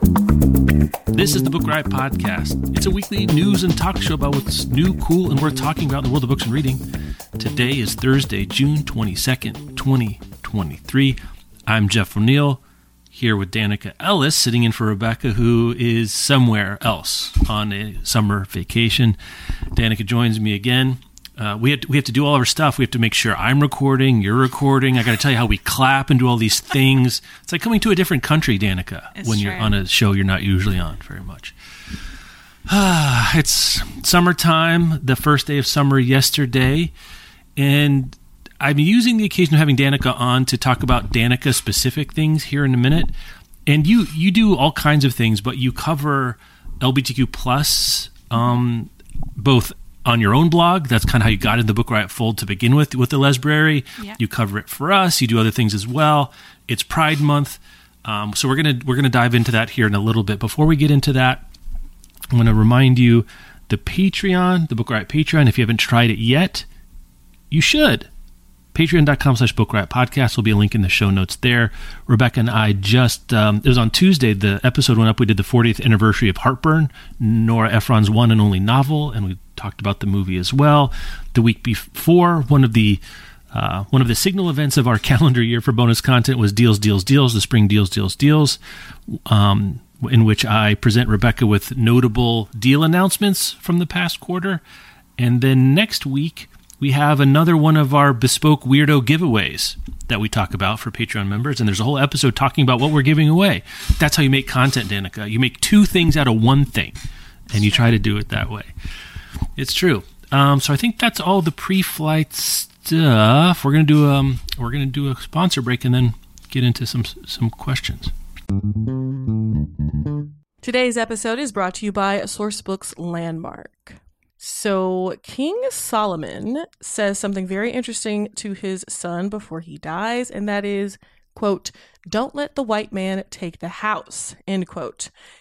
This is the Book Riot Podcast. It's a weekly news and talk show about what's new, cool, and worth talking about in the world of books and reading. Today is Thursday, June 22nd, 2023. I'm Jeff O'Neill here with Danika Ellis, sitting in for Rebecca, who is somewhere else on a summer vacation. Danika joins me again. Uh, we have to, we have to do all our stuff. We have to make sure I'm recording, you're recording. I got to tell you how we clap and do all these things. It's like coming to a different country, Danika, It's when you're on a show you're not usually on very much. it's summertime, the first day of summer yesterday, and I'm using the occasion of having Danika on to talk about Danika specific things here in a minute. And you you do all kinds of things, but you cover LGBTQ plus um, both on your own blog. That's kind of how you got in the Book Riot fold to begin with with the Lesbrary. Yeah. You cover it for us. You do other things as well. It's Pride Month, um, so we're gonna we're gonna dive into that here in a little bit. Before we get into that, I'm to remind you the Patreon, the Book Riot Patreon. If you haven't tried it yet, you should. Patreon.com slash Book Riot Podcast will be a link in the show notes there. Rebecca and I just, um, it was on Tuesday, the episode went up. We did the 40th anniversary of Heartburn, Nora Ephron's one and only novel, and we talked about the movie as well. The week before, one of the uh, one of the signal events of our calendar year for bonus content was Deals, Deals, Deals, the Spring Deals, Deals, Deals, um, in which I present Rebecca with notable deal announcements from the past quarter. And then next week, we have another one of our bespoke weirdo giveaways that we talk about for Patreon members. And there's a whole episode talking about what we're giving away. That's how you make content, Danika. You make two things out of one thing, and you try to do it that way. It's true. Um, so I think that's all the pre-flight stuff. We're gonna do um, we're gonna do a sponsor break and then get into some some questions. Today's episode is brought to you by Sourcebooks Landmark. So, King Solomon says something very interesting to his son before he dies, and that is, quote, don't let the white man take the house, end quote.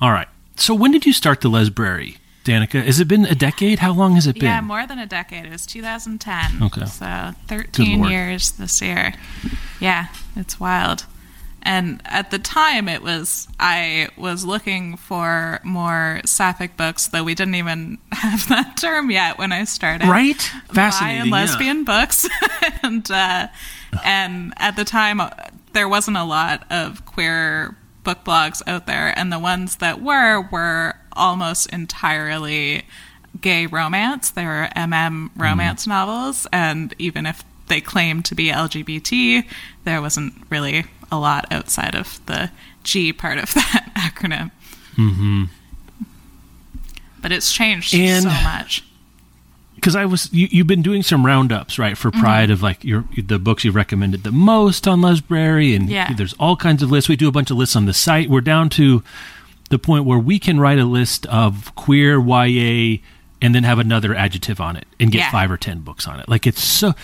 All right. So when did you start the Lesbrary, Danika? Has it been a decade? How long has it been? Yeah, more than a decade. It was 2010. Okay. So 13 years this year. Yeah, it's wild. And at the time, it was, I was looking for more sapphic books, though we didn't even have that term yet when I started. Right? Bi Fascinating. and yeah. lesbian books. and, uh, and at the time, there wasn't a lot of queer book blogs out there, and the ones that were were almost entirely gay romance. They were MM romance novels, and even if they claimed to be LGBT, there wasn't really a lot outside of the G part of that acronym. Mm-hmm. But it's changed And- so much. Because I was you, you've been doing some roundups right for Pride Mm-hmm. of like your the books you've recommended the most on Lesbrary, and Yeah. there's all kinds of lists. We do a bunch of lists on the site. We're down to the point where we can write a list of queer YA and then have another adjective on it and get Yeah. five or ten books on it. Like it's so.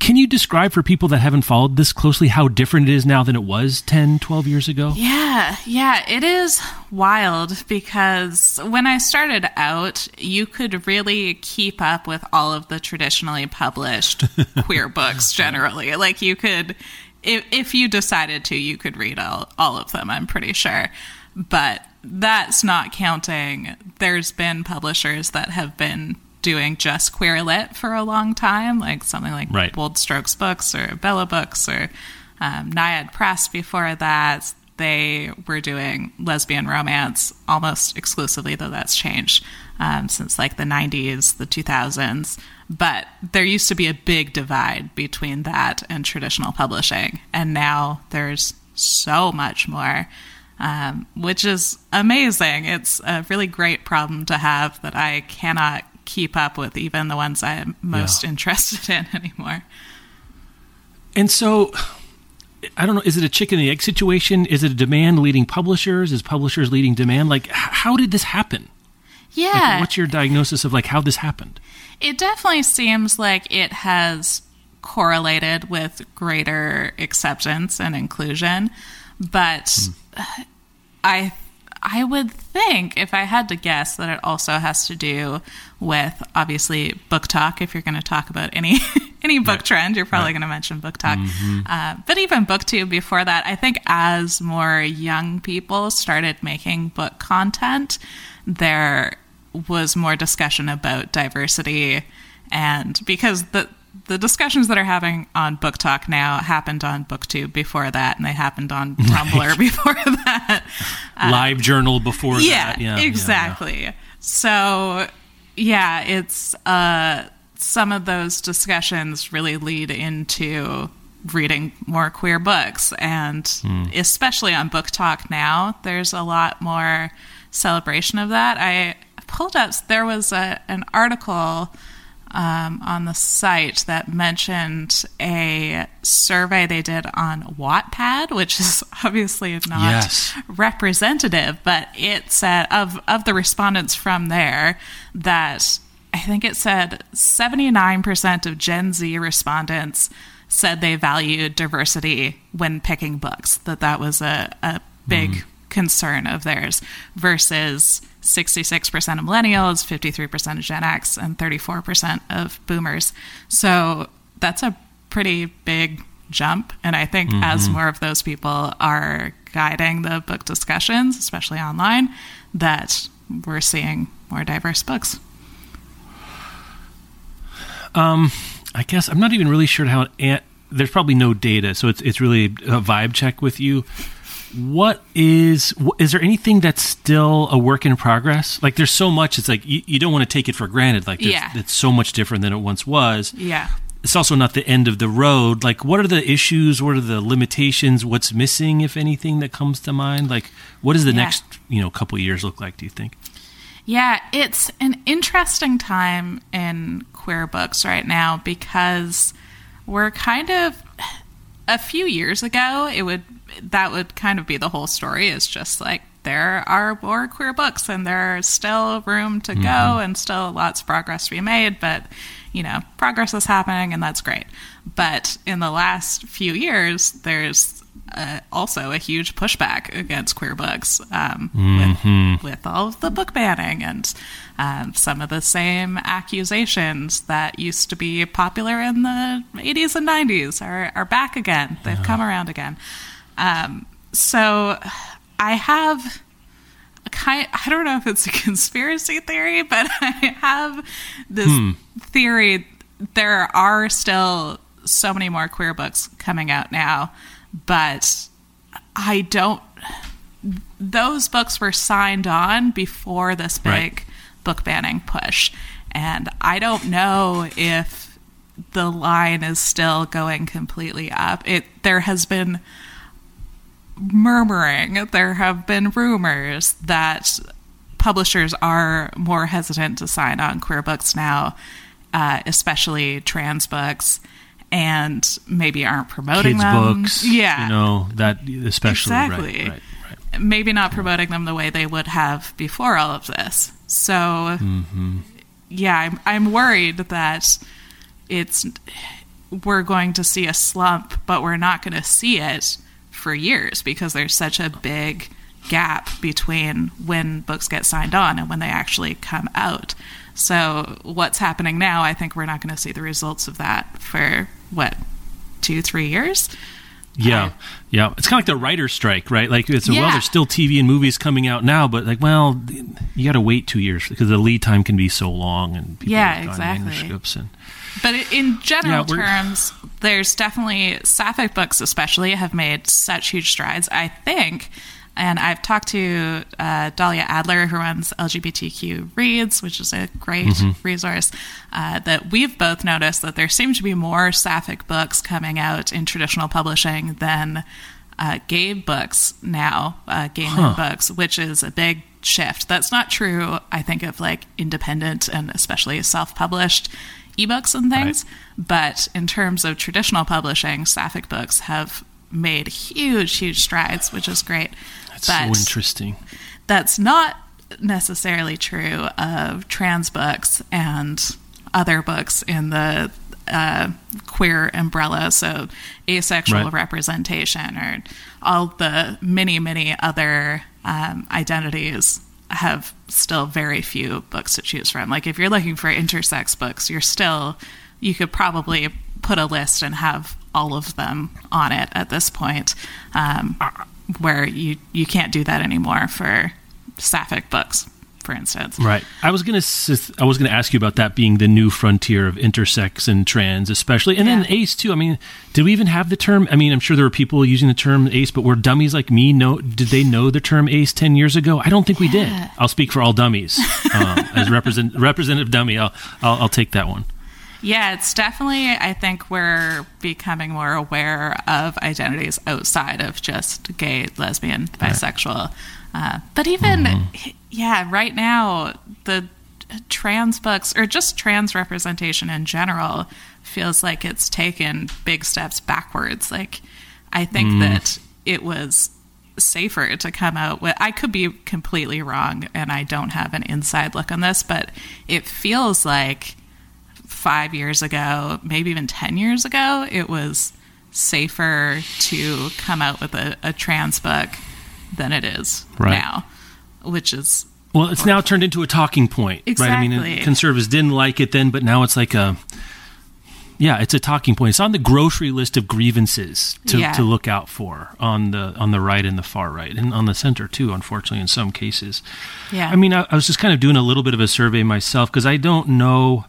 Can you describe for people that haven't followed this closely how different it is now than it was 10, 12 years ago? Yeah, yeah, it is wild because when I started out, you could really keep up with all of the traditionally published queer books generally. Like you could if if you decided to, you could read all all of them, I'm pretty sure. But that's not counting there's been publishers that have been doing just queer lit for a long time, like something like Right. Bold Strokes Books or Bella Books or um, Naiad Press before that. They were doing lesbian romance almost exclusively, though that's changed um, since like the 90s, the 2000s. But there used to be a big divide between that and traditional publishing. And now there's so much more, um, which is amazing. It's a really great problem to have that I cannot keep up with, even the ones I'm most Yeah. interested in anymore. And so, I don't know. Is it a chicken and egg situation? Is it a demand leading publishers? Is publishers leading demand? Like, how did this happen? Like, Yeah. what's your diagnosis of like how this happened? It definitely seems like it has correlated with greater acceptance and inclusion, but hmm. I I would think if I had to guess that it also has to do with obviously BookTok. If you're going to talk about any any book trend, you're probably going to mention BookTok. Uh, but even booktube before that, I think as more young people started making book content, there was more discussion about diversity and because the the discussions that are having on book talk now happened on booktube before that and they happened on tumblr before that Live journal before Uh, yeah, that. Yeah, yeah, exactly. So, yeah, it's uh, some of those discussions really lead into reading more queer books, and Hmm. especially on BookTok now, there's a lot more celebration of that. I pulled up there was a, an article um, on the site that mentioned a survey they did on Wattpad, which is obviously not Yes. representative, but it said of of the respondents from there that I think it said 79% of Gen Z respondents said they valued diversity when picking books, that that was a, a big concern of theirs, versus 66% of millennials, 53% of Gen X, and 34% of boomers. So that's a pretty big jump. And I think as more of those people are guiding the book discussions, especially online, that we're seeing more diverse books. Um, I guess I'm not even really sure how. It, there's probably no data, so it's it's really a vibe check with you. What is is there anything that's still a work in progress? Like there's so much. It's like you, you don't want to take it for granted. Like Yeah. it's so much different than it once was. Yeah. It's also not the end of the road. Like what are the issues? What are the limitations? What's missing, if anything, that comes to mind? Like what does the Yeah. next you know couple years look like? Do you think? Yeah, it's an interesting time in queer books right now because we're kind of a few years ago it would that would kind of be the whole story is just like there are more queer books and there's still room to go and still lots of progress to be made but you know progress is happening and that's great but in the last few years there's uh, also a huge pushback against queer books um, with, with all of the book banning and um, some of the same accusations that used to be popular in the 80s and 90s are, are back again. They've come around again. Um, so I have a kind I don't know if it's a conspiracy theory, but I have this theory there are still so many more queer books coming out now, but I don't those books were signed on before this big Right. book banning push. And I don't know if the line is still going completely up. It there has been murmuring, there have been rumors that publishers are more hesitant to sign on queer books now, uh, especially trans books, and maybe aren't promoting Kids them. books, yeah, you know that especially exactly. right, right, right. Maybe not promoting them the way they would have before all of this. So, Mm-hmm. yeah, I'm I'm worried that it's we're going to see a slump, but we're not going to see it for years because there's such a big gap between when books get signed on and when they actually come out. So, what's happening now, I think we're not going to see the results of that for what, two, three years? Yeah, yeah. It's kind of like the writer's strike, right? Like, it's well, there's still TV and movies coming out now, but like, well, you got to wait two years because the lead time can be so long, and people Yeah, exactly. and But in general Yeah, terms, there's definitely sapphic books, especially, have made such huge strides. I think, and I've talked to uh, Dahlia Adler, who runs LGBTQ Reads, which is a great Mm-hmm. resource. Uh, that we've both noticed that there seem to be more sapphic books coming out in traditional publishing than uh, gay books now, uh, gay men books, which is a big shift. That's not true, I think, of like independent and especially self published ebooks and things. But in terms of traditional publishing, sapphic books have made huge, huge strides, which is great. That's but so interesting. that's not necessarily true of trans books and other books in the uh, queer umbrella, so asexual Right. representation or all the many, many other um, identities have still very few books to choose from. Like if you're looking for intersex books, you're still you could probably put a list and have all of them on it at this point. Um, where you you can't do that anymore for sapphic books, for instance. Right. I was gonna I was gonna ask you about that being the new frontier of intersex and trans, especially, and then ace too. I mean, did we even have the term? I mean, I'm sure there were people using the term ace, but were dummies like me know? Did they know the term ace ten years ago? I don't think we did. I'll speak for all dummies um, as represent representative dummy. I'll, I'll I'll take that one. Yeah, it's definitely, I think we're becoming more aware of identities outside of just gay, lesbian, bisexual. Uh, but even, yeah, right now, the trans books, or just trans representation in general, feels like it's taken big steps backwards. Like, I think that it was safer to come out with I could be completely wrong and I don't have an inside look on this, but it feels like five years ago, maybe even 10 years ago, it was safer to come out with a, a trans book than it is Right. now, which is, Well, it's now turned into a talking point, right? I mean, conservatives didn't like it then, but now it's like a, yeah, it's a talking point. It's on the grocery list of grievances to, Yeah. to look out for on the on the right and the far right, and on the center too. Unfortunately, in some cases. yeah. I mean, I, I was just kind of doing a little bit of a survey myself because I don't know,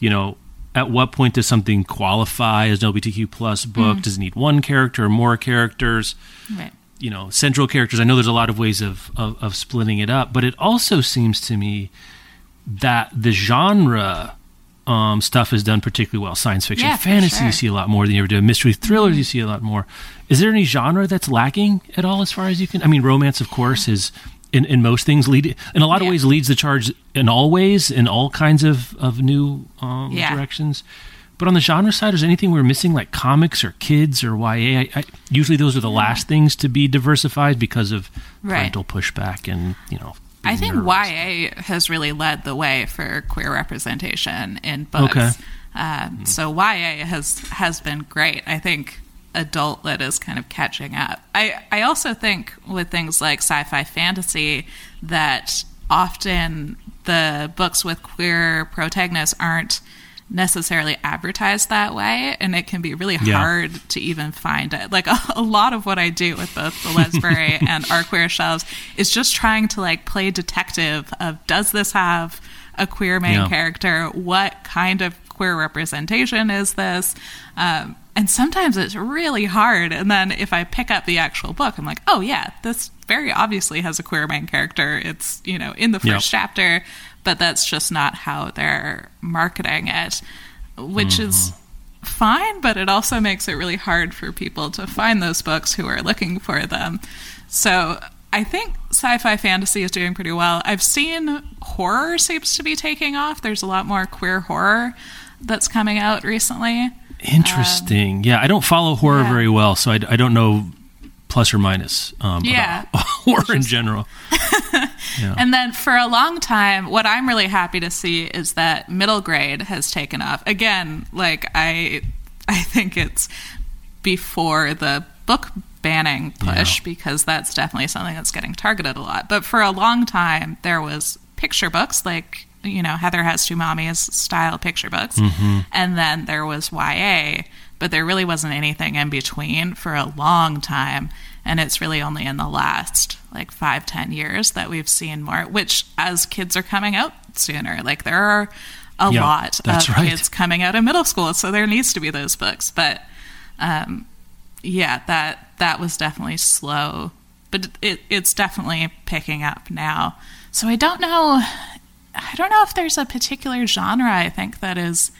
you know, at what point does something qualify as an LGBTQ plus book? Mm. Does it need one character or more characters? right. You know central characters. I know there's a lot of ways of, of of splitting it up but it also seems to me that the genre um, stuff is done particularly well. Science fiction Yeah, fantasy sure. you see a lot more than you ever do. Mystery thrillers you see a lot more. Is there any genre that's lacking at all as far as you can i mean romance of course is in, in most things lead in a lot of Yeah. ways leads the charge in all ways in all kinds of of new um, Yeah. directions but on the genre side, is there anything we're missing, like comics or kids or YA? I, I, usually, those are the last things to be diversified because of Right. parental pushback and you know. I think nervous. YA has really led the way for queer representation in books. Okay. Um, So YA has has been great. I think adult lit is kind of catching up. I I also think with things like sci-fi fantasy that often the books with queer protagonists aren't necessarily advertised that way and it can be really Yeah. hard to even find it like a, a lot of what i do with both the Lesbrary and our queer shelves is just trying to like play detective of does this have a queer main Yeah. character what kind of queer representation is this um, and sometimes it's really hard and then if i pick up the actual book i'm like oh yeah this very obviously has a queer main character it's you know in the first Yeah. chapter but that's just not how they're marketing it which is mm-hmm. fine but it also makes it really hard for people to find those books who are looking for them so I think sci-fi fantasy is doing pretty well. I've seen horror seems to be taking off. There's a lot more queer horror that's coming out recently. Interesting. Um, yeah, I don't follow horror yeah. very well, so I, I don't know plus or minus um, Yeah. horror in general. Yeah. And then for a long time, what I'm really happy to see is that middle grade has taken off. Again, like I I think it's before the book banning push Yeah. because that's definitely something that's getting targeted a lot. But for a long time there was picture books like you know Heather has two mommies style picture books and then there was YA but there really wasn't anything in between for a long time and it's really only in the last like five ten years that we've seen more which as kids are coming out sooner like there are a Yeah, lot of right. kids coming out of middle school so there needs to be those books but um, yeah that that was definitely slow but it, it's definitely picking up now so i don't know i don't know if there's a particular genre i think that is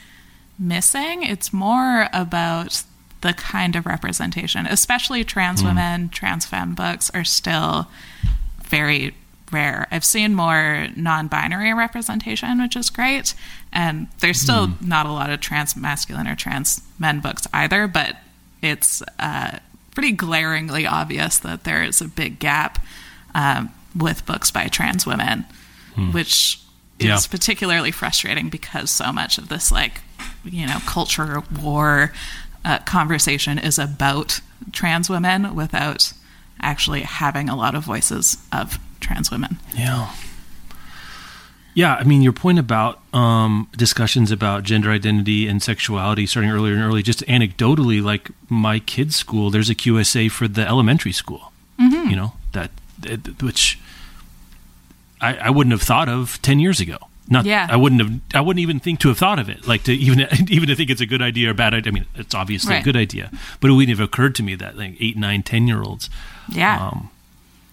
missing. It's more about the kind of representation especially trans women trans femme books are still very rare. I've seen more non-binary representation which is great. And there's still not a lot of trans masculine or trans men books either but it's uh, pretty glaringly obvious that there is a big gap um, with books by trans women, which is Yeah. particularly frustrating because so much of this, like, you know, culture war uh, conversation is about trans women without actually having a lot of voices of trans women. Yeah. Yeah, I mean, your point about um, discussions about gender identity and sexuality starting earlier and early, just anecdotally, like my kids' school, there's a QSA for the elementary school, you know, that, that- which I, I wouldn't have thought of 10 years ago. Not, Yeah. I wouldn't have, I wouldn't even think to have thought of it, like to even, even to think it's a good idea or bad idea. I mean, it's obviously a good idea, but it wouldn't have occurred to me that like eight, nine ten year olds Yeah. um,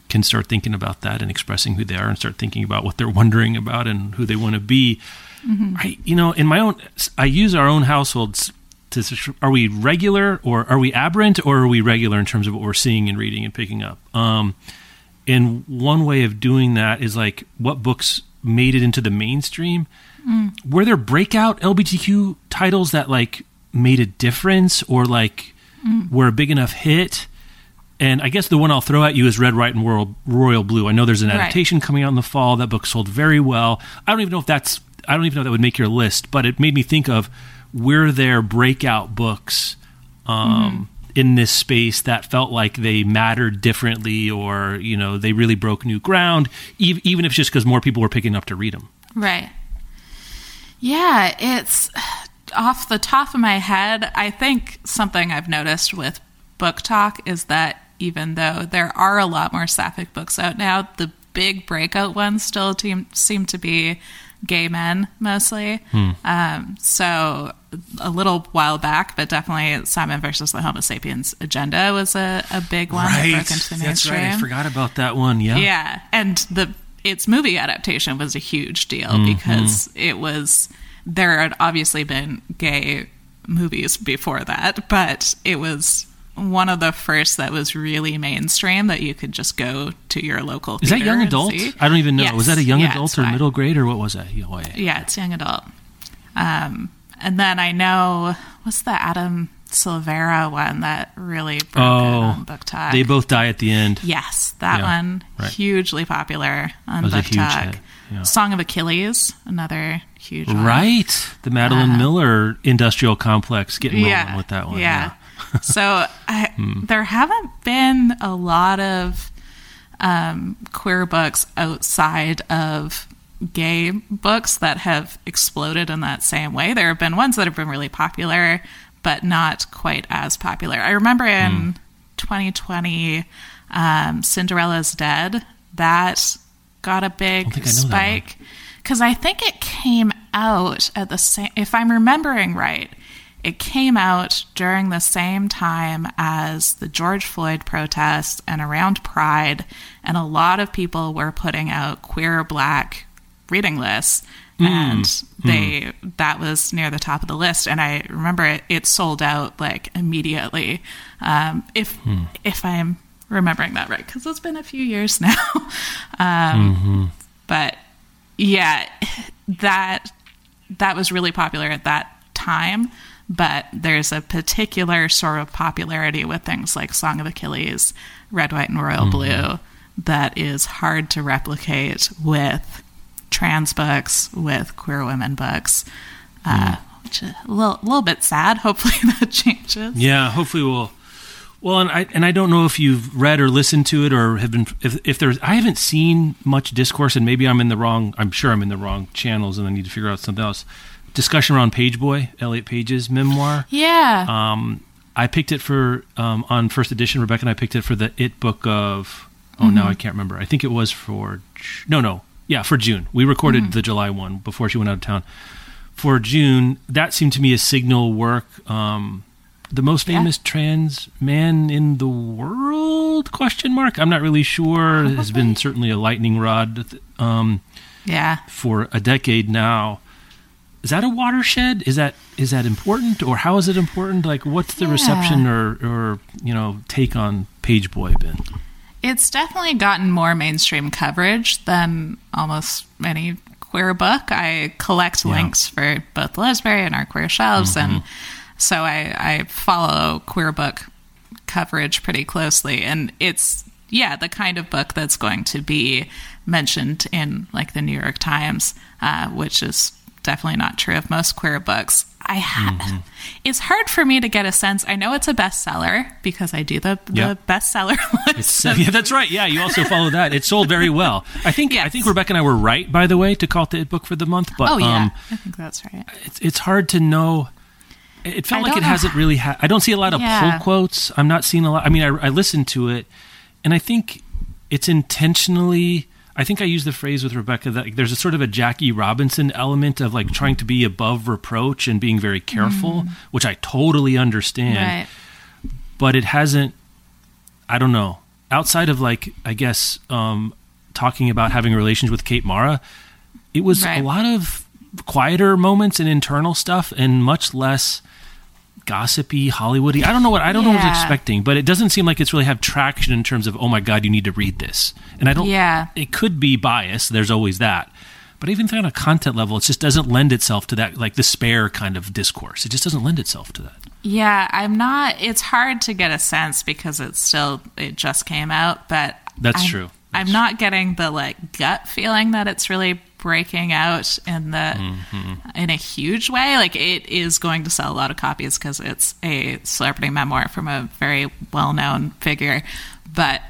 can start thinking about that and expressing who they are and start thinking about what they're wondering about and who they want to be. I, you know, in my own, I use our own households to, are we regular or are we aberrant or are we regular in terms of what we're seeing and reading and picking up? Um, and one way of doing that is like what books made it into the mainstream. Mm. Were there breakout LGBTQ titles that like made a difference or like mm. were a big enough hit? And I guess the one I'll throw at you is Red, White, and Royal, Royal Blue. I know there's an Right. adaptation coming out in the fall. That book sold very well. I don't even know if that's. I don't even know if that would make your list, but it made me think of were there breakout books um, mm-hmm. In this space that felt like they mattered differently, or you know they really broke new ground, ev- even if it's just because more people were picking up to read them. Right. Yeah, it's off the top of my head. I think something I've noticed with BookTok is that even though there are a lot more sapphic books out now, the big breakout ones still seem to be gay men mostly. Um, so a little while back, but definitely Simon versus the Homo sapiens agenda was a, a big one that broke into the That's right. I forgot about that one. Yeah. Yeah, and the its movie adaptation was a huge deal Mm-hmm. because it was there had obviously been gay movies before that, but it was one of the first that was really mainstream that you could just go to your local. Is that young adult? see. I don't even know. Yes. Was that a young Yeah, adult or middle grade or what was that? Oh, yeah. Yeah, it's young adult. Um, and then I know what's the Adam Silvera one that really broke Oh, on BookTok. they both die at the end. Yes, that Yeah, one right. hugely popular on BookTok. yeah. Song of Achilles, another huge one. Right. The Madeline Miller industrial complex getting rolling with that one. Yeah. so I, Hmm. there haven't been a lot of um, queer books outside of gay books that have exploded in that same way. There have been ones that have been really popular, but not quite as popular. I remember in 2020, um, Cinderella's Dead. That got a big think I know that one. spike because I think it came out at the same. If I'm remembering right, it came out during the same time as the George Floyd protests and around Pride, and a lot of people were putting out queer black reading lists. And they that was near the top of the list, and I remember it, it sold out like immediately. Um, if if I'm remembering that right because it's been a few years now. um, But yeah, that that was really popular at that time. But there's a particular sort of popularity with things like Song of Achilles, Red, White, and Royal Blue that is hard to replicate with trans books, with queer women books. Uh, which is a little, little bit sad. Hopefully that changes. Yeah, hopefully we'll. Well, and I and I don't know if you've read or listened to it or have been if if there's I haven't seen much discourse and maybe I'm in the wrong I'm sure I'm in the wrong channels and I need to figure out something else. Discussion around Pageboy, Elliot Page's memoir. Yeah. Um, I picked it for um, on first edition. Rebecca and I picked it for the It book of. Oh, now I can't remember. I think it was for no, no, yeah, for June. We recorded the July one before she went out of town. For June, that seemed to me a signal work. Um, the most Yeah. famous trans man in the world? Question mark. I'm not really sure. Has been certainly a lightning rod. Um, yeah. for a decade now. Is that a watershed? Is that is that important, or how is it important? Like, what's the Yeah. reception or or you know take on Pageboy been? It's definitely gotten more mainstream coverage than almost any queer book. I collect Yeah. links for both Lesbrary and our queer shelves, and so I, I follow queer book coverage pretty closely. And it's, yeah, the kind of book that's going to be mentioned in like the New York Times, uh, which is definitely not true of most queer books. I ha- it's hard for me to get a sense. I know it's a bestseller because I do the the Yep. bestseller list. Yeah, that's right. Yeah, you also follow that. It sold very well. I think I think Rebecca and I were right, by the way, to call it the book for the month. But oh yeah, um, I think that's right. it's it's hard to know. It it felt like it know hasn't really. Ha- I don't see a lot of Yeah. pull quotes. I'm not seeing a lot. I mean, I, I listened to it, and I think it's intentionally. I think I used the phrase with Rebecca that there's a sort of a Jackie Robinson element of like trying to be above reproach and being very careful, which I totally understand Right. but it hasn't i don't know outside of like i guess um talking about having relations with kate mara it was Right. a lot of quieter moments and internal stuff and much less gossipy hollywoody i don't know what i don't know what i was expecting but it doesn't seem like it's really have traction in terms of oh my god you need to read this and i don't Yeah. it could be bias there's always that but even on a content level it just doesn't lend itself to that like the spare kind of discourse it just doesn't lend itself to that Yeah, I'm not. It's hard to get a sense because it's still it just came out, but That's I'm- true. I'm not getting the like gut feeling that it's really breaking out in the Mm-hmm. in a huge way. Like it is going to sell a lot of copies because it's a celebrity memoir from a very well known figure, but.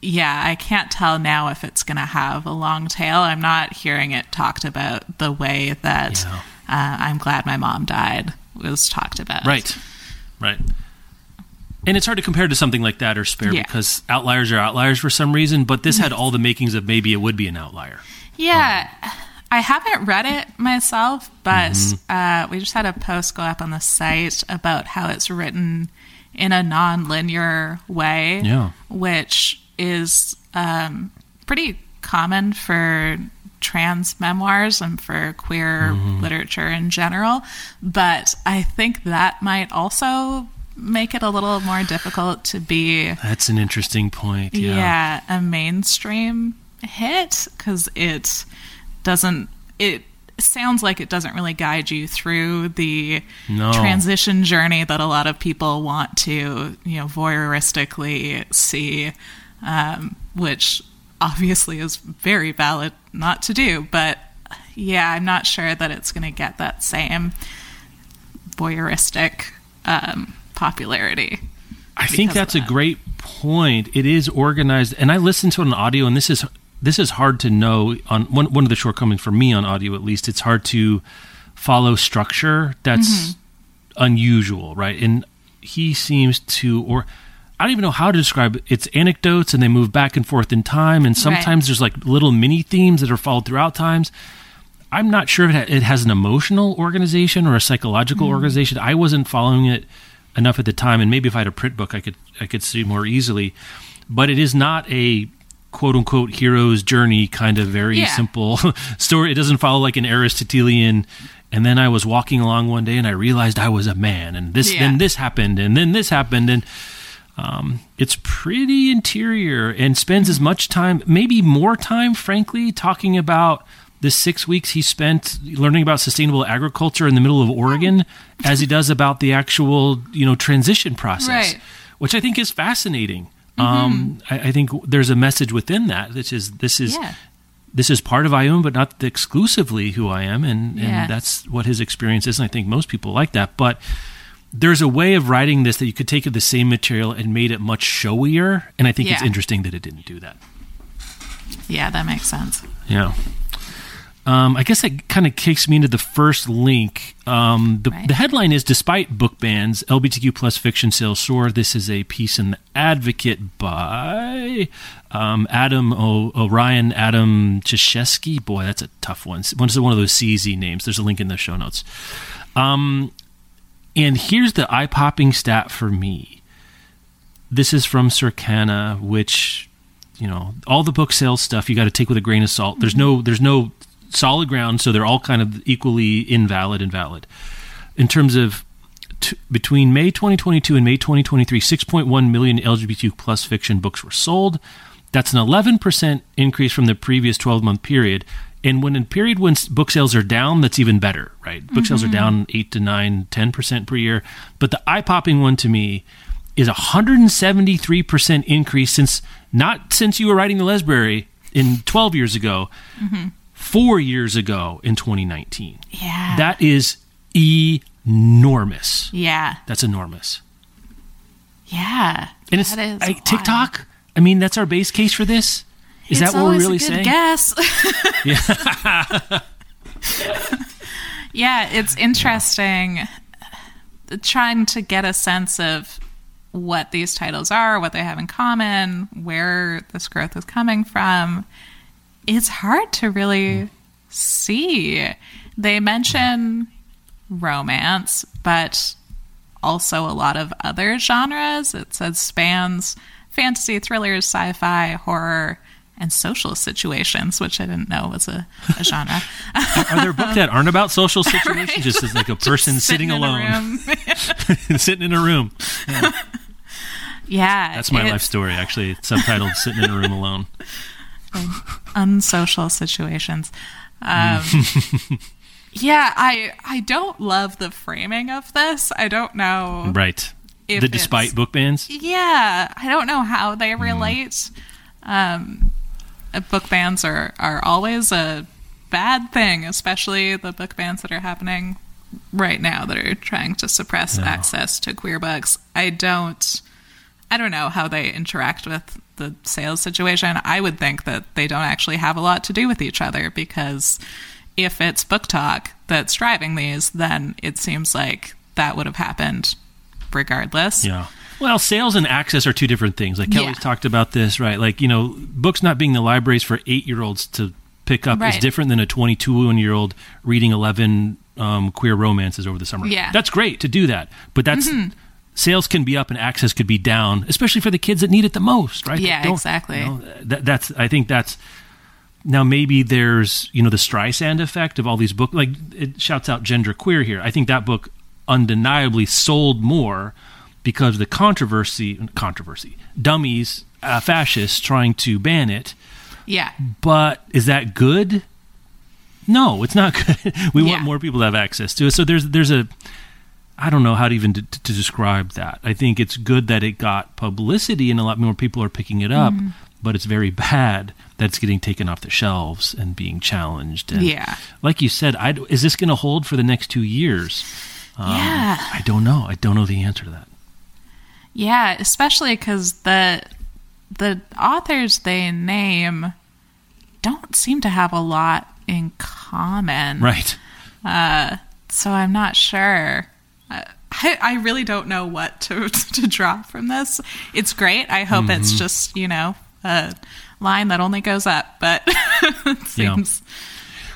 Yeah, I can't tell now if it's going to have a long tail. I'm not hearing it talked about the way that Yeah. uh, I'm glad my mom died was talked about. Right. Right. And it's hard to compare to something like that or spare Yeah. because outliers are outliers for some reason, but this had all the makings of maybe it would be an outlier. Yeah, I haven't read it myself, but Mm-hmm. uh, we just had a post go up on the site about how it's written in a non-linear way, Yeah. which is um, pretty common for trans memoirs and for queer Mm-hmm. literature in general. But I think that might also make it a little more difficult to be That's an interesting point. Yeah. yeah, a mainstream hit because it doesn't it sounds like it doesn't really guide you through the No. transition journey that a lot of people want to you know voyeuristically see um, which obviously is very valid not to do but yeah i'm not sure that it's going to get that same voyeuristic um, popularity I think that's a great point. It is organized, and I listened to an audio, and this is this is hard to know. On one one of the shortcomings for me on audio, at least, it's hard to follow structure that's mm-hmm. unusual, right? And he seems to, or I don't even know how to describe it. It's anecdotes, and they move back and forth in time, and sometimes there's like little mini themes that are followed throughout times. I'm not sure if it, ha- it has an emotional organization or a psychological mm-hmm. organization. I wasn't following it enough at the time, and maybe if I had a print book, I could I could see more easily. But it is not a quote unquote hero's journey kind of very Yeah. simple story. It doesn't follow like an Aristotelian. And then I was walking along one day, and I realized I was a man, and this Yeah. then this happened, and then this happened, and Um, it's pretty interior and spends as much time, maybe more time, frankly, talking about the six weeks he spent learning about sustainable agriculture in the middle of Oregon as he does about the actual, you know, transition process, Right. which I think is fascinating. Um, I, I think there's a message within that, which is this is Yeah. this is part of I am, but not exclusively who I am, and, Yeah. and that's what his experience is. And I think most people like that. But there's a way of writing this that you could take the same material and made it much showier, and I think it's interesting that it didn't do that. Yeah, that makes sense. Yeah. Um, I guess that kind of kicks me into the first link. Um, the, Right. the headline is Despite book bans, LGBTQ plus fiction sales soar. This is a piece in The Advocate by um, Adam o- Orion, Adam Chishesky. Boy, that's a tough one. One one of those CZ names. There's a link in the show notes. Um, and here's the eye popping stat for me. This is from Circana, which you know all the book sales stuff you got to take with a grain of salt. There's no there's no solid ground, so they're all kind of equally invalid and valid. In terms of t- between May 2022 and May 2023, 6.1 million LGBTQ plus fiction books were sold. That's an 11% increase from the previous 12 month period. And when in period when book sales are down, that's even better, right? Book sales are mm-hmm. down 8 to 9, 10% per year. But the eye popping one to me is a 173% increase since not since you were writing the Lesbrary in 12 years ago, mm-hmm. Four years ago in 2019. Yeah. That is enormous. yeah. That's enormous. Yeah. And it's I. TikTok. I mean, that's our base case for this. Is It's that what we're really a good saying? Guess. yeah, yeah, it's interesting uh, trying to get a sense of what these titles are, what they have in common, where this growth is coming from. It's hard to really hmm. see. They mention romance, but also a lot of other genres. It says spans fantasy, thrillers, sci fi, horror, and social situations, which I didn't know was a, a genre. Are there books that aren't about social situations? Just as like a person sitting, in a alone, sitting in a room. yeah. That's my life story. Actually, it's subtitled "Sitting in a Room Alone." Unsocial situations. Um, yeah, I I don't love the framing of this. I don't know. Right. The despite book bans. Yeah, I don't know how they Mm-hmm. relate. Um, uh, book bans are are always a bad thing, especially the book bans that are happening right now that are trying to suppress access to queer books. I don't I don't know how they interact with the sales situation. I would think that they don't actually have a lot to do with each other because if it's BookTok that's driving these, then it seems like that would have happened regardless. Yeah. Well, sales and access are two different things. Like Kelly's Yeah. talked about this, right? Like, you know, books not being the libraries for eight year olds to pick up is different than a 22 year old reading 11 um, queer romances over the summer. Yeah. Mm-hmm. That's great to do that. But that's. Sales can be up and access could be down, especially for the kids that need it the most, right? Yeah, exactly. you know, that, that's. I think that's now maybe there's you know the Streisand effect of all these books. Like it shouts out gender queer here. I think that book undeniably sold more because of the controversy. Controversy. Dummies, uh, fascists trying to ban it. Yeah. But is that good? No, it's not good. we Yeah. want more people to have access to it. So there's there's a I don't know how to even to, to describe that. I think it's good that it got publicity and a lot more people are picking it up, Mm-hmm. but it's very bad that it's getting taken off the shelves and being challenged. And Yeah. like you said, I, is this going to hold for the next two years? Um, Yeah. I don't know. I don't know the answer to that. Yeah, especially because the the authors they name don't seem to have a lot in common. Right. So I'm not sure. I, I really don't know what to to draw from this. It's great. I hope it's Mm-hmm. just you know a line that only goes up, but it Yeah. seems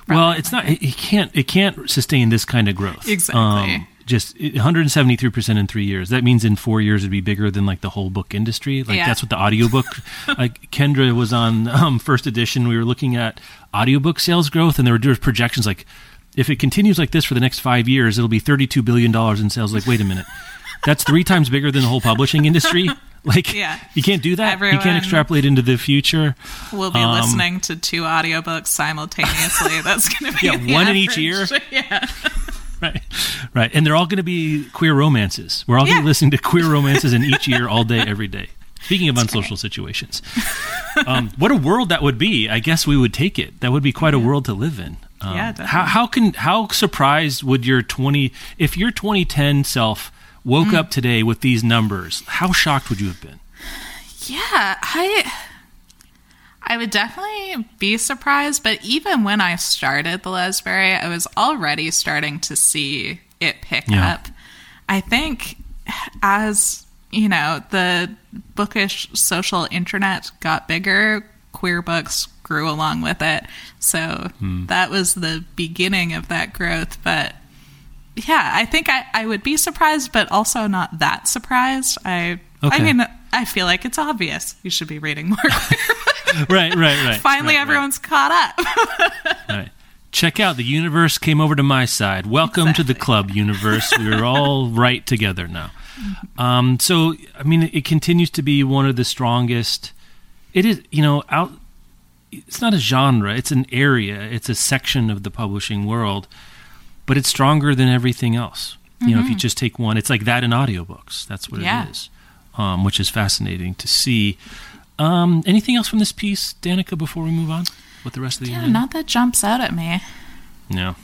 Well, it's not. It, it can't. It can't sustain this kind of growth. Um, Exactly. just 173 percent in three years. That means in four years it'd be bigger than like the whole book industry. Like Yeah. that's what the audiobook. like Kendra was on um, first edition. We were looking at audiobook sales growth, and there were there were projections like if it continues like this for the next five years, it'll be 32 billion dollars in sales. Like, wait a minute. That's three times bigger than the whole publishing industry. Like, Yeah. you can't do that. you can't extrapolate into the future. We'll be Um, listening to two audiobooks simultaneously. That's going to be Yeah, one in each year. Yeah. Right, right, and they're all going to be queer romances. We're all going to Yeah. be listening to queer romances in each year, all day, every day. Speaking of unsocial situations, um, what a world that would be! I guess we would take it. That would be quite a world to live in. Um, Yeah, definitely. how, how can how surprised would your twenty if your 2010 self woke Mm. up today with these numbers? How shocked would you have been? Yeah, I I would definitely be surprised, but even when I started the Lesbrary, I was already starting to see it pick Yeah. up. I think as you know, the bookish social internet got bigger, queer books grew along with it. So Hmm. that was the beginning of that growth. But yeah, I think I, I would be surprised, but also not that surprised. I Okay. I mean, I feel like it's obvious you should be reading more. right, right, right. Finally, right, right. everyone's caught up. Right. Check out the universe came over to my side. Welcome to the club, universe. We're all right together now. Um, so, I mean, it continues to be one of the strongest. It is, you know, out. It's not a genre; it's an area. It's a section of the publishing world, but it's stronger than everything else. You know, if you just take one, it's like that in audiobooks. That's what Yeah. it is, um, which is fascinating to see. Um, anything else from this piece, Danika? Before we move on with the rest of the yeah, not that jumps out at me. Yeah.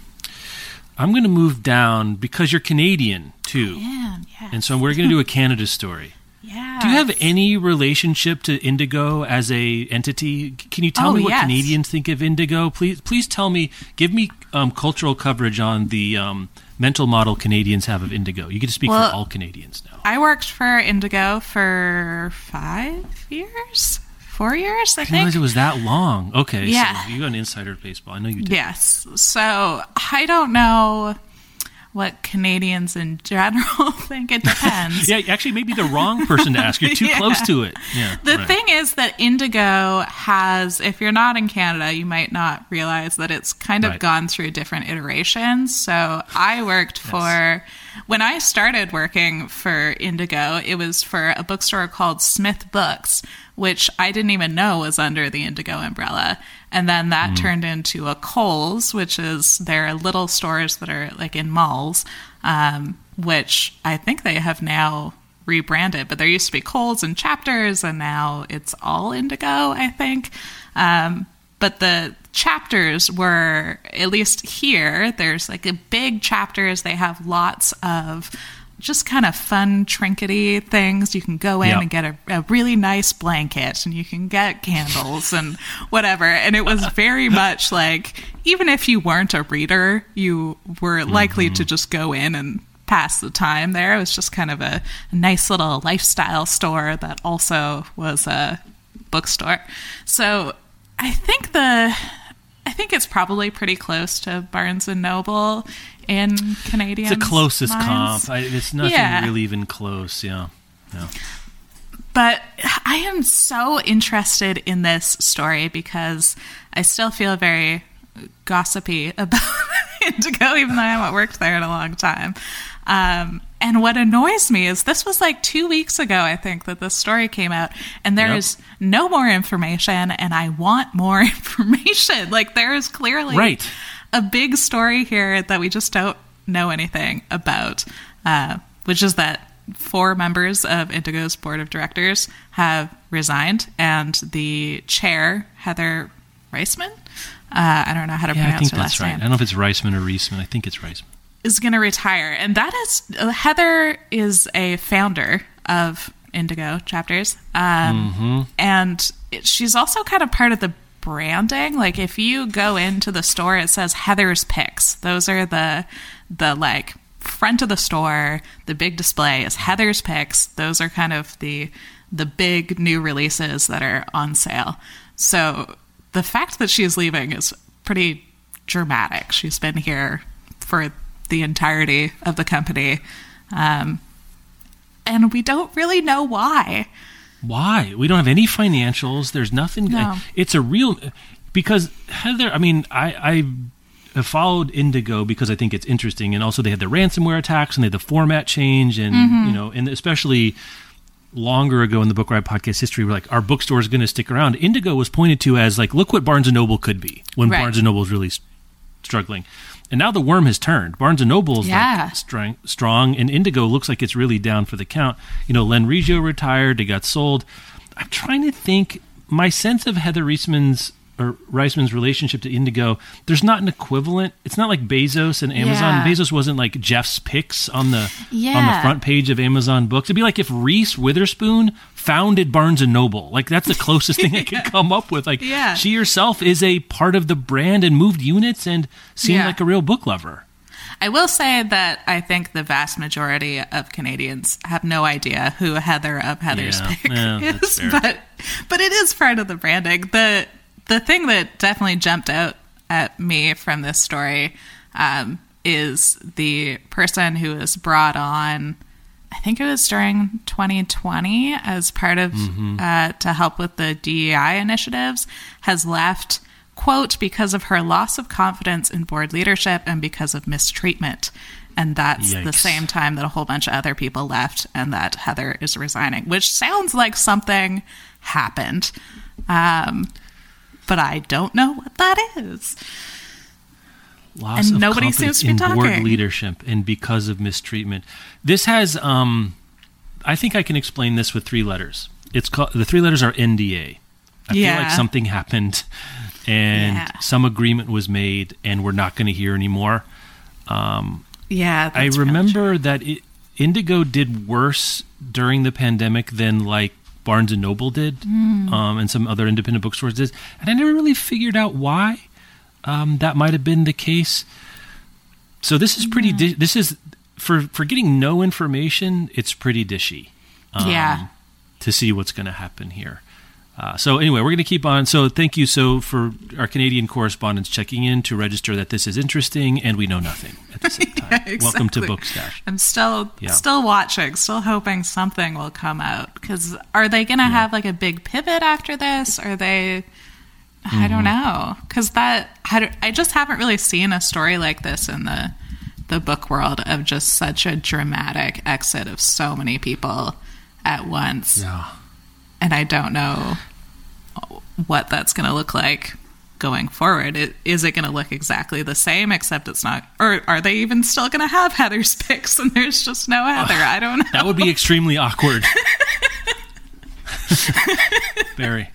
I'm going to move down because you're Canadian too. Yeah. And so we're going to do a Canada story. Yeah. Do you have any relationship to Indigo as a entity? Can you tell Oh, me what yes. Canadians think of Indigo? Please, please tell me. Give me um, cultural coverage on the um, mental model Canadians have of Indigo. You get to speak Well, for all Canadians now. I worked for Indigo for five years, four years, I I didn't realize think. it was that long. Okay, Yeah. so you got an insider of baseball. I know you did. Yes. So I don't know what Canadians in general think. It depends. Yeah, actually, maybe the wrong person to ask. You're too Yeah. close to it. Yeah. The right. thing is that Indigo has, if you're not in Canada, you might not realize that it's kind of Right. gone through different iterations. So I worked for, when I started working for Indigo, it was for a bookstore called Smith Books, which I didn't even know was under the Indigo umbrella. And then that turned into a Coles, which is their little stores that are like in malls, um, which I think they have now rebranded, but there used to be Coles and chapters, and now it's all Indigo, I think. Um, but the chapters were, at least here, there's like a big chapters. They have lots of just kind of fun, trinkety things. You can go in Yeah. and get a, a really nice blanket, and you can get candles and whatever. And it was very much like, even if you weren't a reader, you were likely to mm-hmm. just go in and pass the time there. It was just kind of a, a nice little lifestyle store that also was a bookstore. So I think the I think it's probably pretty close to Barnes and Noble in Canadian. It's the closest minds. comp. I, it's nothing Yeah. really even close. Yeah. Yeah. But I am so interested in this story because I still feel very gossipy about Indigo, even though I haven't worked there in a long time. Um, and what annoys me is this was like two weeks ago, I think, that this story came out, and there Yep. is no more information, and I want more information. Like, there is clearly Right. a big story here that we just don't know anything about, uh, which is that four members of Indigo's board of directors have resigned, and the chair, Heather Reisman, uh, I don't know how to Yeah, I pronounce think her that's last right. I name, don't know if it's Reisman or Reisman. I think it's Reisman. Is going to retire. And that is, Heather is a founder of Indigo chapters. Um, And it, she's also kind of part of the branding. Like if you go into the store, it says Heather's Picks. Those are the, the like front of the store, the big display is Heather's Picks. Those are kind of the, the big new releases that are on sale. So the fact that she's leaving is pretty dramatic. She's been here for the entirety of the company. Um, and we don't really know why. Why? We don't have any financials. There's nothing. No. It's a real because Heather. I mean, I I have followed Indigo because I think it's interesting, and also they had the ransomware attacks and they had the format change, and Mm-hmm. you know, and especially longer ago in the Book Riot podcast history we're like, our bookstore is going to stick around. Indigo was pointed to as like, look what Barnes and Noble could be when Right. Barnes and Noble is really struggling. And now the worm has turned. Barnes and Noble is Yeah. like strong, strong, and Indigo looks like it's really down for the count. You know, Len Riggio retired; they got sold. I'm trying to think. My sense of Heather Reisman's or Reisman's relationship to Indigo, there's not an equivalent. It's not like Bezos and Amazon. Yeah. Bezos wasn't like Jeff's picks on the on the front page of Amazon books. It'd be like if Reese Witherspoon founded Barnes and Noble. Like that's the closest thing I could come up with. Like Yeah. she herself is a part of the brand and moved units and seemed Yeah. like a real book lover. I will say that I think the vast majority of Canadians have no idea who Heather of Heather's Yeah, pick yeah, is, but but it is part of the branding. the The thing that definitely jumped out at me from this story um, is the person who was brought on. I think it was during 2020 as part of Mm-hmm. uh, to help with the DEI initiatives has left quote because of her loss of confidence in board leadership and because of mistreatment. And that's the same time that a whole bunch of other people left and that Heather is resigning which sounds like something happened. Um, but I don't know what that is Loss And nobody seems to be in board leadership and because of mistreatment. This has, um, I think I can explain this with three letters. It's called the three letters are NDA. I feel like something happened, and Yeah. some agreement was made, and we're not going to hear anymore. Um, yeah I that's really remember that it, Indigo did worse during the pandemic than like Barnes and Noble did, Hmm. um, and some other independent bookstores did, and I never really figured out why um, that might have been the case. So this is pretty. Di- this is for for getting no information. It's pretty dishy. um, Yeah. To see what's going to happen here. Uh, so anyway, we're going to keep on. So thank you so for our Canadian correspondents checking in to register that this is interesting and we know nothing at the same time. Yeah, Welcome to exactly. Bookstash. I'm still Yeah. still watching, still hoping something will come out. Because are they going to have like a big pivot after this? Are they? I Mm-hmm. don't know. Because that I, don't- I just haven't really seen a story like this in the the book world of just such a dramatic exit of so many people at once, Yeah. and I don't know what that's going to look like going forward. It, is it going to look exactly the same, except it's not? Or are they even still going to have Heather's picks and there's just no Heather? I don't know. That would be extremely awkward. Very.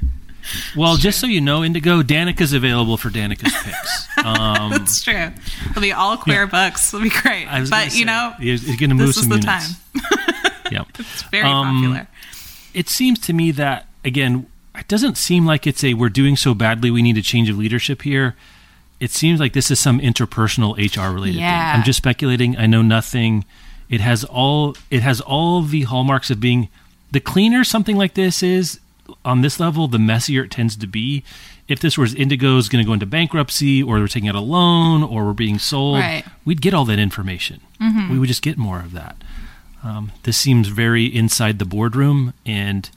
Well, just so you know, Indigo, Danika's available for Danika's picks. Um, That's true. It'll be all queer books. It'll be great. But, you say, know, you're, you're going to move this is some the units. time. Yeah. It's very Um, popular. It seems to me that again, it doesn't seem like it's a we're doing so badly we need a change of leadership here. It seems like this is some interpersonal HR related Yeah. thing. I'm just speculating. I know nothing. It has all it has all the hallmarks of being the cleaner something like this is on this level, the messier it tends to be. If this was Indigo's going to go into bankruptcy, or we're taking out a loan, or we're being sold, Right. we'd get all that information. We would just get more of that. Um, this seems very inside the boardroom, and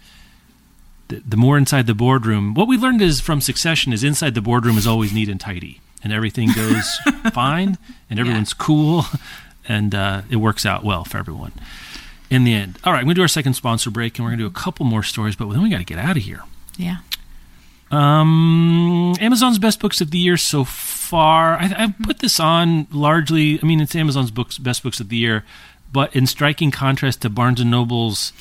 the, the more inside the boardroom, what we learned is from Succession is inside the boardroom is always neat and tidy, and everything goes fine, and everyone's cool, and uh, it works out well for everyone in the end. All right, I'm going to do our second sponsor break, and we're going to do a couple more stories, but then we got to get out of here. Yeah. Um, Amazon's best books of the year so far. I, I put this on largely. I mean, it's Amazon's books best books of the year, but in striking contrast to Barnes and Noble's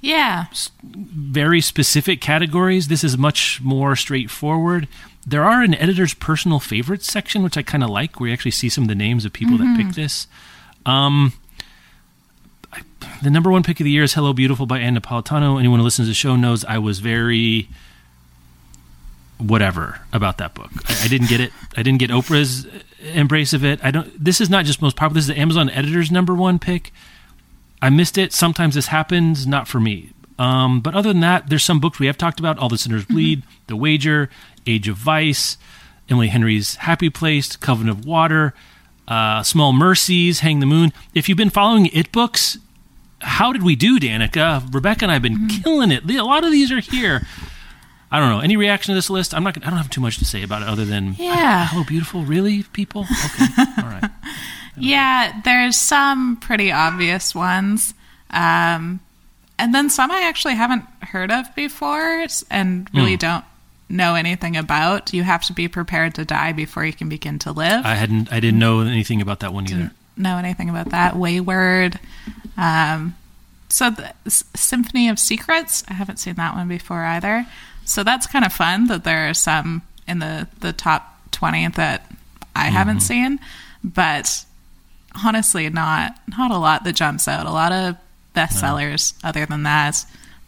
Yeah. very specific categories, this is much more straightforward. There are an editor's personal favorites section, which I kind of like, where you actually see some of the names of people that picked this. Um, the number one pick of the year is "Hello Beautiful" by Ann Napolitano. Anyone who listens to the show knows I was very whatever about that book. I, I didn't get it. I didn't get Oprah's embrace of it. I don't. This is not just most popular. This is the Amazon editor's number one pick. I missed it. Sometimes this happens. Not for me. Um, but other than that, there's some books we have talked about. All the Sinners Bleed, The Wager, Age of Vice, Emily Henry's Happy Place, Covenant of Water, uh, Small Mercies, Hang the Moon. If you've been following It books, how did we do, Danika? Rebecca and I have been mm-hmm. killing it. A lot of these are here. I don't know. Any reaction to this list? I'm not. Gonna, I don't have too much to say about it other than Yeah. Hello, beautiful. Really, people? Okay, all right. Yeah, there's some pretty obvious ones. Um, and then some I actually haven't heard of before and really hmm. don't know anything about. You have to be prepared to die before you can begin to live. I hadn't. I didn't mm. know anything about that one either. know anything about that. Wayward. Um, so the S- Symphony of Secrets. I haven't seen that one before either. So that's kind of fun that there are some in the the top twenty that I haven't seen, but honestly, not not a lot that jumps out. A lot of bestsellers. Other than that,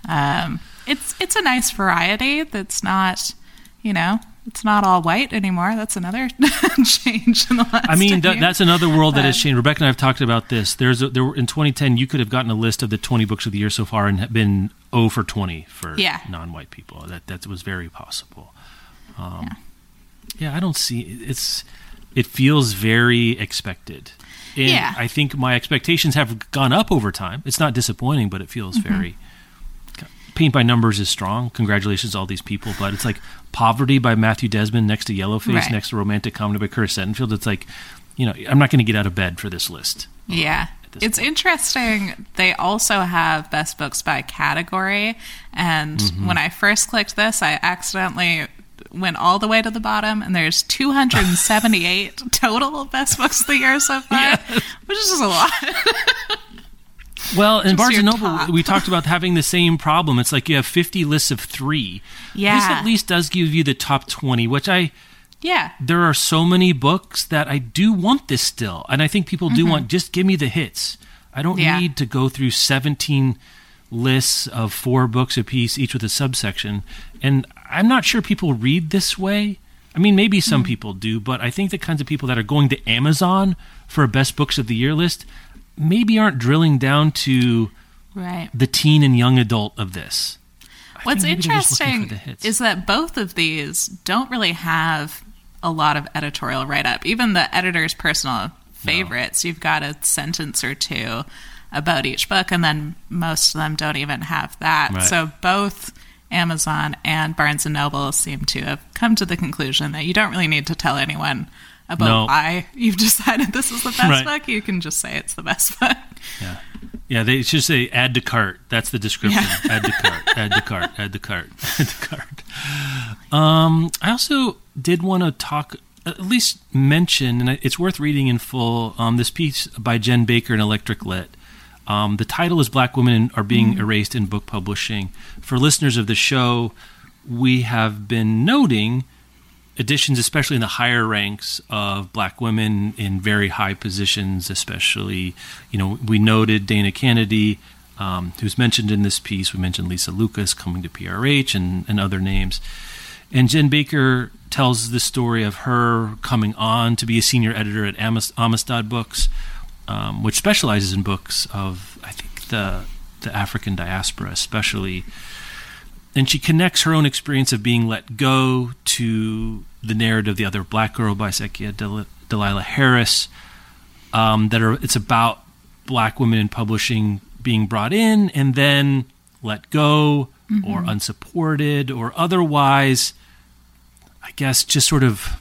um, it's it's a nice variety. That's not, you know. It's not all white anymore. That's another change in the last. I mean, 10 th- years. that's another world that has changed. Rebecca and I have talked about this. There's a, there were, in 2010, you could have gotten a list of the 20 books of the year so far and been 0 for 20 for Yeah. non-white people. That that was very possible. Um, yeah. I don't see it's. It feels very expected. And Yeah. I think my expectations have gone up over time. It's not disappointing, but it feels Mm-hmm. very. Paint by numbers is strong. Congratulations, to all these people. But it's like Poverty by Matthew Desmond next to Yellowface, Right. next to Romantic Comedy by Curtis Sittenfeld. It's like, you know, I'm not going to get out of bed for this list. Yeah. this It's interesting. They also have best books by category. And Mm-hmm. when I first clicked this, I accidentally went all the way to the bottom, and there's 278 total best books of the year so far, which is just a lot. Well, in Barnes and Noble, top. we talked about having the same problem. It's like you have 50 lists of three. Yeah. This at least does give you the top 20, which I yeah. there are so many books that I do want this still. And I think people do want just give me the hits. I don't Mm-hmm. Yeah. need to go through 17 lists of four books apiece, each with a subsection. And I'm not sure people read this way. I mean, maybe some Mm. people do, but I think the kinds of people that are going to Amazon for a best books of the year list maybe aren't drilling down to Right. the teen and young adult of this. I What's think maybe they're just looking for interesting is that both of these don't really have a lot of editorial write up. Even the editor's personal favorites, you've got a sentence or two about each book, and then most of them don't even have that. Right. So both Amazon and Barnes and Noble seem to have come to the conclusion that you don't really need to tell anyone about No. why you've decided this is the best Right. book. You can just say it's the best book. Yeah. Yeah, they should say add to cart. That's the description. add to cart. Add to cart. Add to cart. Add to cart. Um, I also did want to talk, at least mention, and it's worth reading in full. Um, this piece by Jen Baker in Electric Lit. Um, the title is "Black Women Are Being Erased in Book Publishing." For listeners of the show, we have been noting additions, especially in the higher ranks of black women in very high positions, especially, you know, we noted Dana Canedy, um, who's mentioned in this piece. We mentioned Lisa Lucas coming to PRH and, and other names. And Jen Baker tells the story of her coming on to be a senior editor at Amistad Books, um, which specializes in books of, I think, the, the African diaspora, especially and she connects her own experience of being let go to the narrative of the other black girl by Zakiya Del- Dalila harris um, that are it's about black women in publishing being brought in and then let go or unsupported or otherwise i guess just sort of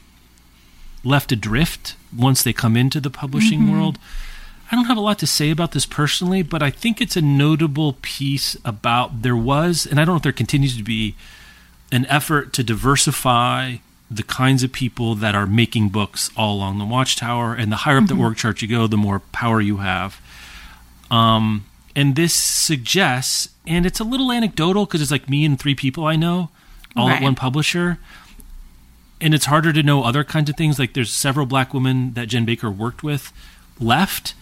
left adrift once they come into the publishing world I don't have a lot to say about this personally, but I think it's a notable piece about there was, and I don't know if there continues to be, an effort to diversify the kinds of people that are making books all along the Watchtower. And the higher up the org chart you go, the more power you have. Um, and this suggests, and it's a little anecdotal because it's like me and three people I know, all at one publisher. And it's harder to know other kinds of things. Like there's several black women that Jen Baker worked with left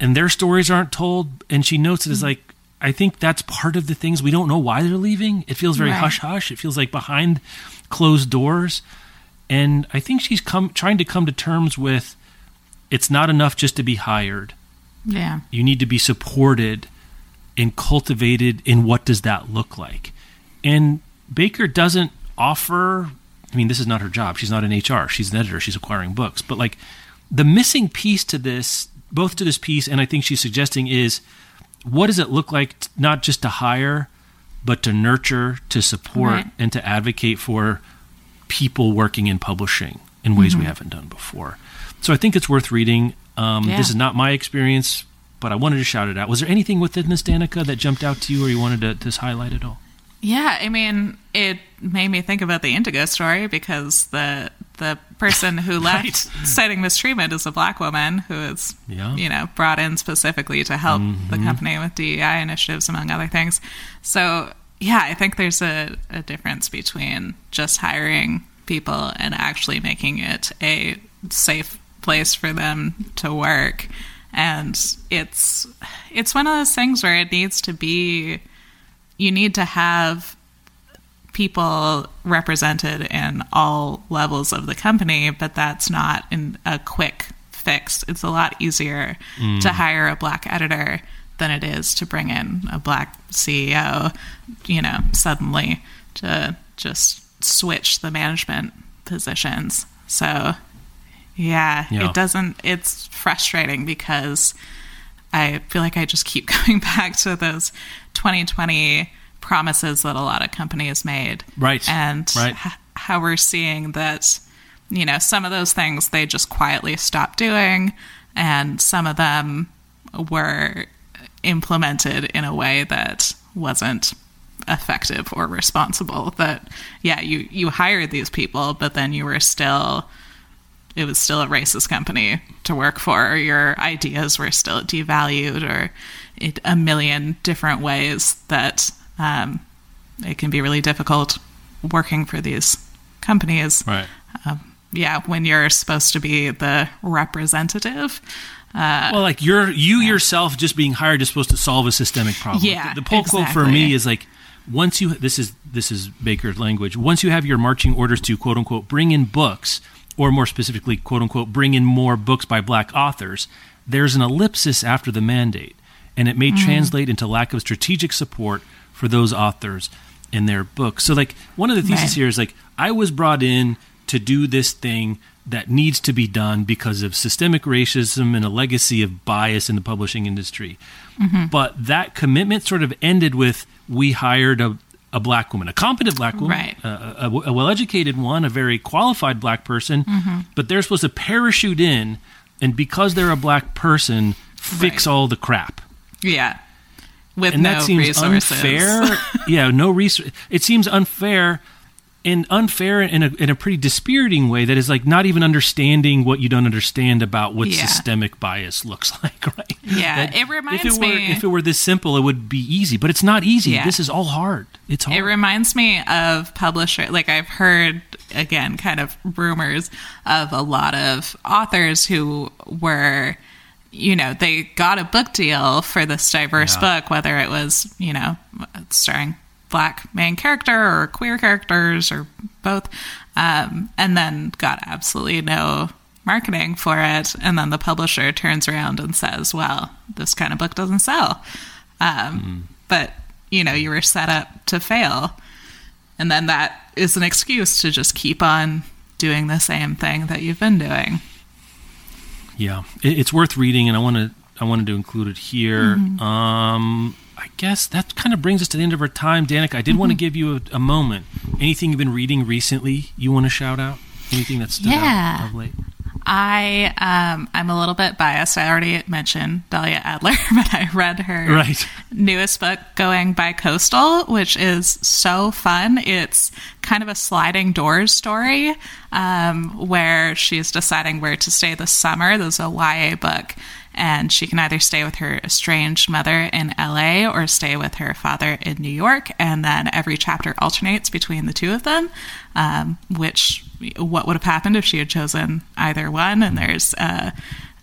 and their stories aren't told. And she notes it as mm-hmm. like, I think that's part of the things we don't know why they're leaving. It feels very Right. hush hush. It feels like behind closed doors. And I think she's come trying to come to terms with it's not enough just to be hired. Yeah. You need to be supported and cultivated in what does that look like. And Baker doesn't offer I mean, this is not her job. She's not an HR. She's an editor. She's acquiring books. But like the missing piece to this, both to this piece and I think she's suggesting is what does it look like t- not just to hire, but to nurture, to support, Right. and to advocate for people working in publishing in ways we haven't done before. So I think it's worth reading. Um, Yeah. This is not my experience but I wanted to shout it out. Was there anything within this, Danika, that jumped out to you or you wanted to just highlight at all? Yeah, I mean, it made me think about the Indigo story because the the person who left Right. citing mistreatment is a black woman who is, Yeah. you know, brought in specifically to help the mm-hmm. company with DEI initiatives, among other things. So, yeah, I think there's a, a difference between just hiring people and actually making it a safe place for them to work. And it's it's one of those things where it needs to be you need to have people represented in all levels of the company, but that's not in a quick fix. It's a lot easier mm. to hire a black editor than it is to bring in a black CEO, you know, suddenly to just switch the management positions. So, yeah, Yeah. it doesn't, it's frustrating because I feel like I just keep going back to those 2020 promises that a lot of companies made. Right, And right. h- how we're seeing that, you know, some of those things they just quietly stopped doing, and some of them were implemented in a way that wasn't effective or responsible. That, yeah, you, you hired these people, but then you were still it was still a racist company to work for, or your ideas were still devalued, or it, a million different ways that um, it can be really difficult working for these companies. Right. Um, yeah, when you're supposed to be the representative. Uh, well, like you're you yourself just being hired is supposed to solve a systemic problem. Yeah, the, the pull quote for me is like once you this is this is Baker's language. Once you have your marching orders to quote unquote bring in books, or more specifically quote unquote bring in more books by black authors, there's an ellipsis after the mandate, and it may Mm. translate into lack of strategic support for those authors in their books. So like one of the theses Right. here is like I was brought in to do this thing that needs to be done because of systemic racism and a legacy of bias in the publishing industry. Mm-hmm. But that commitment sort of ended with we hired a, a black woman, a competent black woman, Right. a, a, a well educated one, a very qualified black person, mm-hmm. but they're supposed to parachute in and because they're a black person, fix Right. all the crap. yeah, with And no that seems resources. unfair. yeah, no resource. It seems unfair and unfair in a, in a pretty dispiriting way that is like not even understanding what you don't understand about what Yeah. systemic bias looks like, right? Yeah, That it reminds if it were, me- If it were this simple, it would be easy, but it's not easy. Yeah. This is all hard. It's hard. It reminds me of publisher like I've heard again kind of rumors of a lot of authors who were you know, they got a book deal for this diverse Yeah. book whether it was, you know, starring black main character or queer characters or both um, and then got absolutely no marketing for it. And then the publisher turns around and says well this kind of book doesn't sell. Um, but you know you were set up to fail. And then that is an excuse to just keep on doing the same thing that you've been doing Yeah, it, it's worth reading, and I want to I wanted to include it here. Mm-hmm. Um, I guess that kind of brings us to the end of our time, Danika. I did want to Mm-hmm. give you a, a moment. Anything you've been reading recently you want to shout out? Anything that's stood Yeah. out of late? I um, i'm a little bit biased. I already mentioned dahlia adler but i read her Right. newest book going Bicoastal which is so fun. It's kind of a sliding doors story um, where she's deciding where to stay this summer. There's a ya book and she can either stay with her estranged mother in LA or stay with her father in New York. And then every chapter alternates between the two of them, um, which what would have happened if she had chosen either one. And there's uh,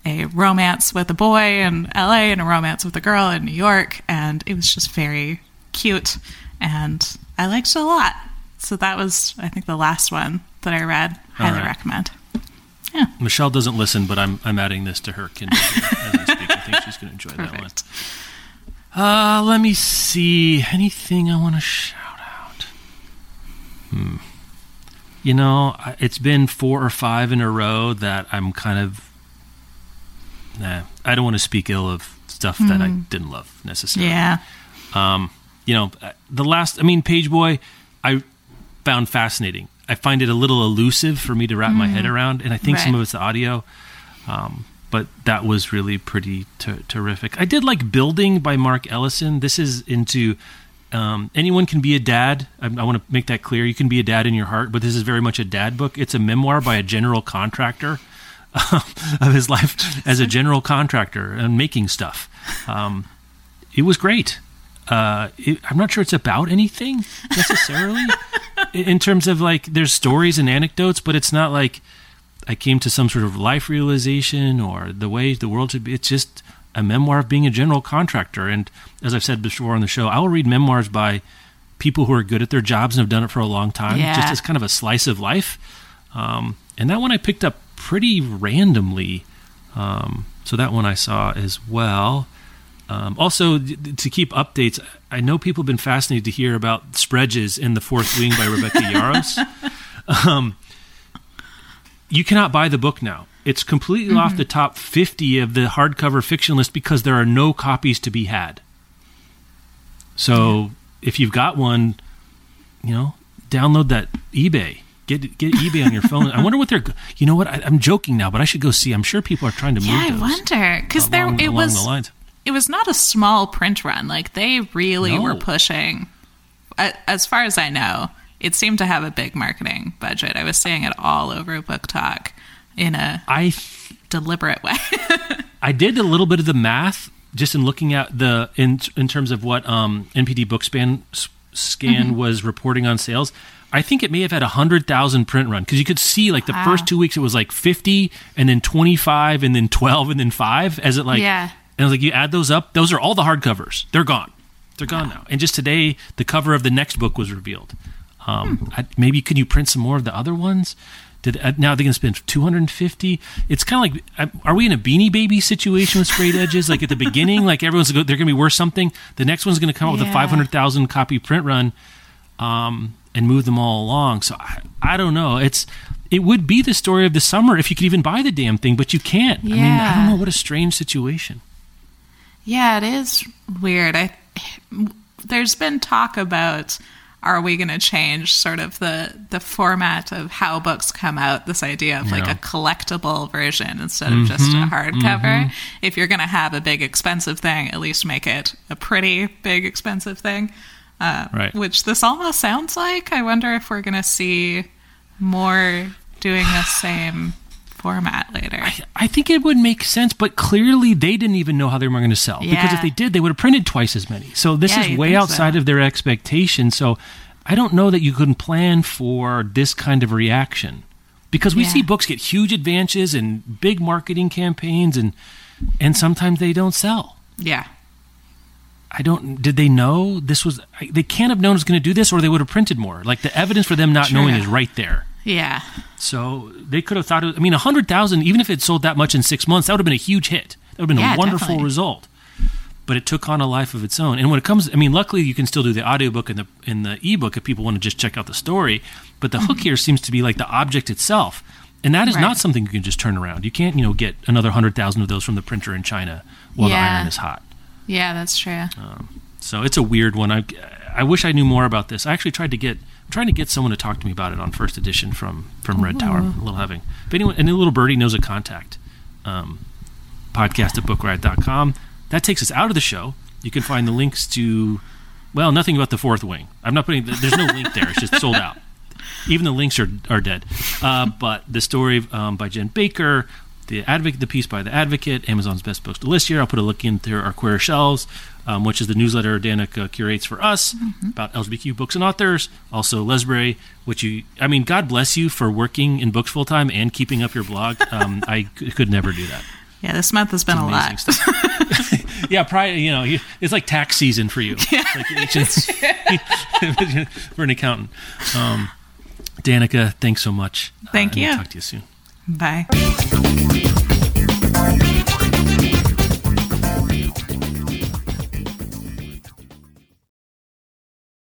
a romance with a boy in LA and a romance with a girl in New York. And it was just very cute. And I liked it a lot. So that was, I think, the last one that I read. Highly right. recommend. Michelle doesn't listen, but I'm I'm adding this to her Kindle as I speak. I think she's going to enjoy that one. Perfect. Uh, let me see. Anything I want to shout out? Hmm. You know, it's been four or five in a row that I'm kind of. Nah, I don't want to speak ill of stuff that I didn't love necessarily. Yeah. Um, you know, uh, the last, I mean, Pageboy, I found fascinating. I find it a little elusive for me to wrap my head around, and I think some of it's the audio. Um, but that was really pretty ter- terrific. I did like Building by Mark Ellison. This is into um, anyone can be a dad. I, I want to make that clear. You can be a dad in your heart, but this is very much a dad book. It's a memoir by a general contractor of his life as a general contractor and making stuff. Um, it was great. Uh, it, I'm not sure it's about anything necessarily in terms of like there's stories and anecdotes, but it's not like I came to some sort of life realization or the way the world should be. It's just a memoir of being a general contractor. And as I've said before on the show, I will read memoirs by people who are good at their jobs and have done it for a long time, Yeah. just as kind of a slice of life. Um, and that one I picked up pretty randomly. Um, so that one I saw as well. Um, also, d- to keep updates, I know people have been fascinated to hear about sprayed edges in the Fourth Wing by Rebecca Yarros. Um, you cannot buy the book now. It's completely off the top 50 of the hardcover fiction list because there are no copies to be had. So if you've got one, you know, download that eBay. Get get eBay on your phone. I wonder what they're. You know what? I, I'm joking now, but I should go see. I'm sure people are trying to move Yeah, I wonder because there it was the. It was not a small print run. Like they really No. were pushing. As far as I know, it seemed to have a big marketing budget. I was seeing it all over BookTok in a I deliberate way. I did a little bit of the math just in looking at the in in terms of what um, NPD BookScan scan Mm-hmm. was reporting on sales. I think it may have had a hundred thousand print run because you could see like the Wow. first two weeks it was like fifty and then twenty five and then twelve and then five as it like Yeah. And I was like you add those up those are all the hardcovers they're gone they're gone now and just today the cover of the next book was revealed. Um, Hmm. I, maybe could you print some more of the other ones? Did uh, now they're going to spend two hundred and fifty? It's kind of like, uh, are we in a Beanie Baby situation with sprayed edges? Like at the beginning, like everyone's they're going to be worth something. The next one's going to come out with a five hundred thousand copy print run, um, and move them all along. So I, I don't know. It's it would be the story of the summer if you could even buy the damn thing, but you can't. I mean, I don't know. What a strange situation. Yeah, it is weird. I there's been talk about are we going to change sort of the the format of how books come out? This idea of like a collectible version instead of just a hardcover. If you're going to have a big expensive thing, at least make it a pretty big expensive thing. Uh, Right. Which this almost sounds like. I wonder if we're going to see more doing the same format later. I think it would make sense, but clearly they didn't even know how they were going to sell because if they did, they would have printed twice as many. So this Yeah, is way outside so. of their expectations. So I don't know that you couldn't plan for this kind of reaction because we Yeah. see books get huge advances and big marketing campaigns, and and sometimes they don't sell. yeah. I don't. Did they know this was? They can't have known it was going to do this, or they would have printed more. Like the evidence for them not True. knowing is right there. Yeah. So they could have thought. It, I mean, a hundred thousand, even if it sold that much in six months, that would have been a huge hit. That would have been Yeah, a wonderful definitely. result. But it took on a life of its own. And when it comes, I mean, luckily you can still do the audiobook and the in the ebook if people want to just check out the story. But the hook here seems to be like the object itself, and that is Mm-hmm. Right. not something you can just turn around. You can't, you know, get another hundred thousand of those from the printer in China while the iron is hot. Yeah, that's true. So it's a weird one. I, I wish I knew more about this. I actually tried to get I'm trying to get someone to talk to me about it on first edition from from Red Tower. I'm a little having. If anyone, any little birdie knows a contact, um, podcast at bookriot.com. That takes us out of the show. You can find the links to, well, nothing about the fourth wing. I'm not putting, there's no link there. It's just sold out. Even the links are, are dead. Uh, but the story um, by Jen Baker, the advocate, the piece by the Advocate, Amazon's best books to list here. I'll put a link into our queer shelves, um, which is the newsletter Danika curates for us about LGBTQ books and authors. Also, Lesbrary, which you, I mean, God bless you for working in books full time and keeping up your blog. Um, I c- could never do that. Yeah, this month has been a lot. yeah, probably. You know, you, it's like tax season for you. Like, it's- for an accountant. Um, Danika, thanks so much. Thank we'll you. talk to you soon. Bye.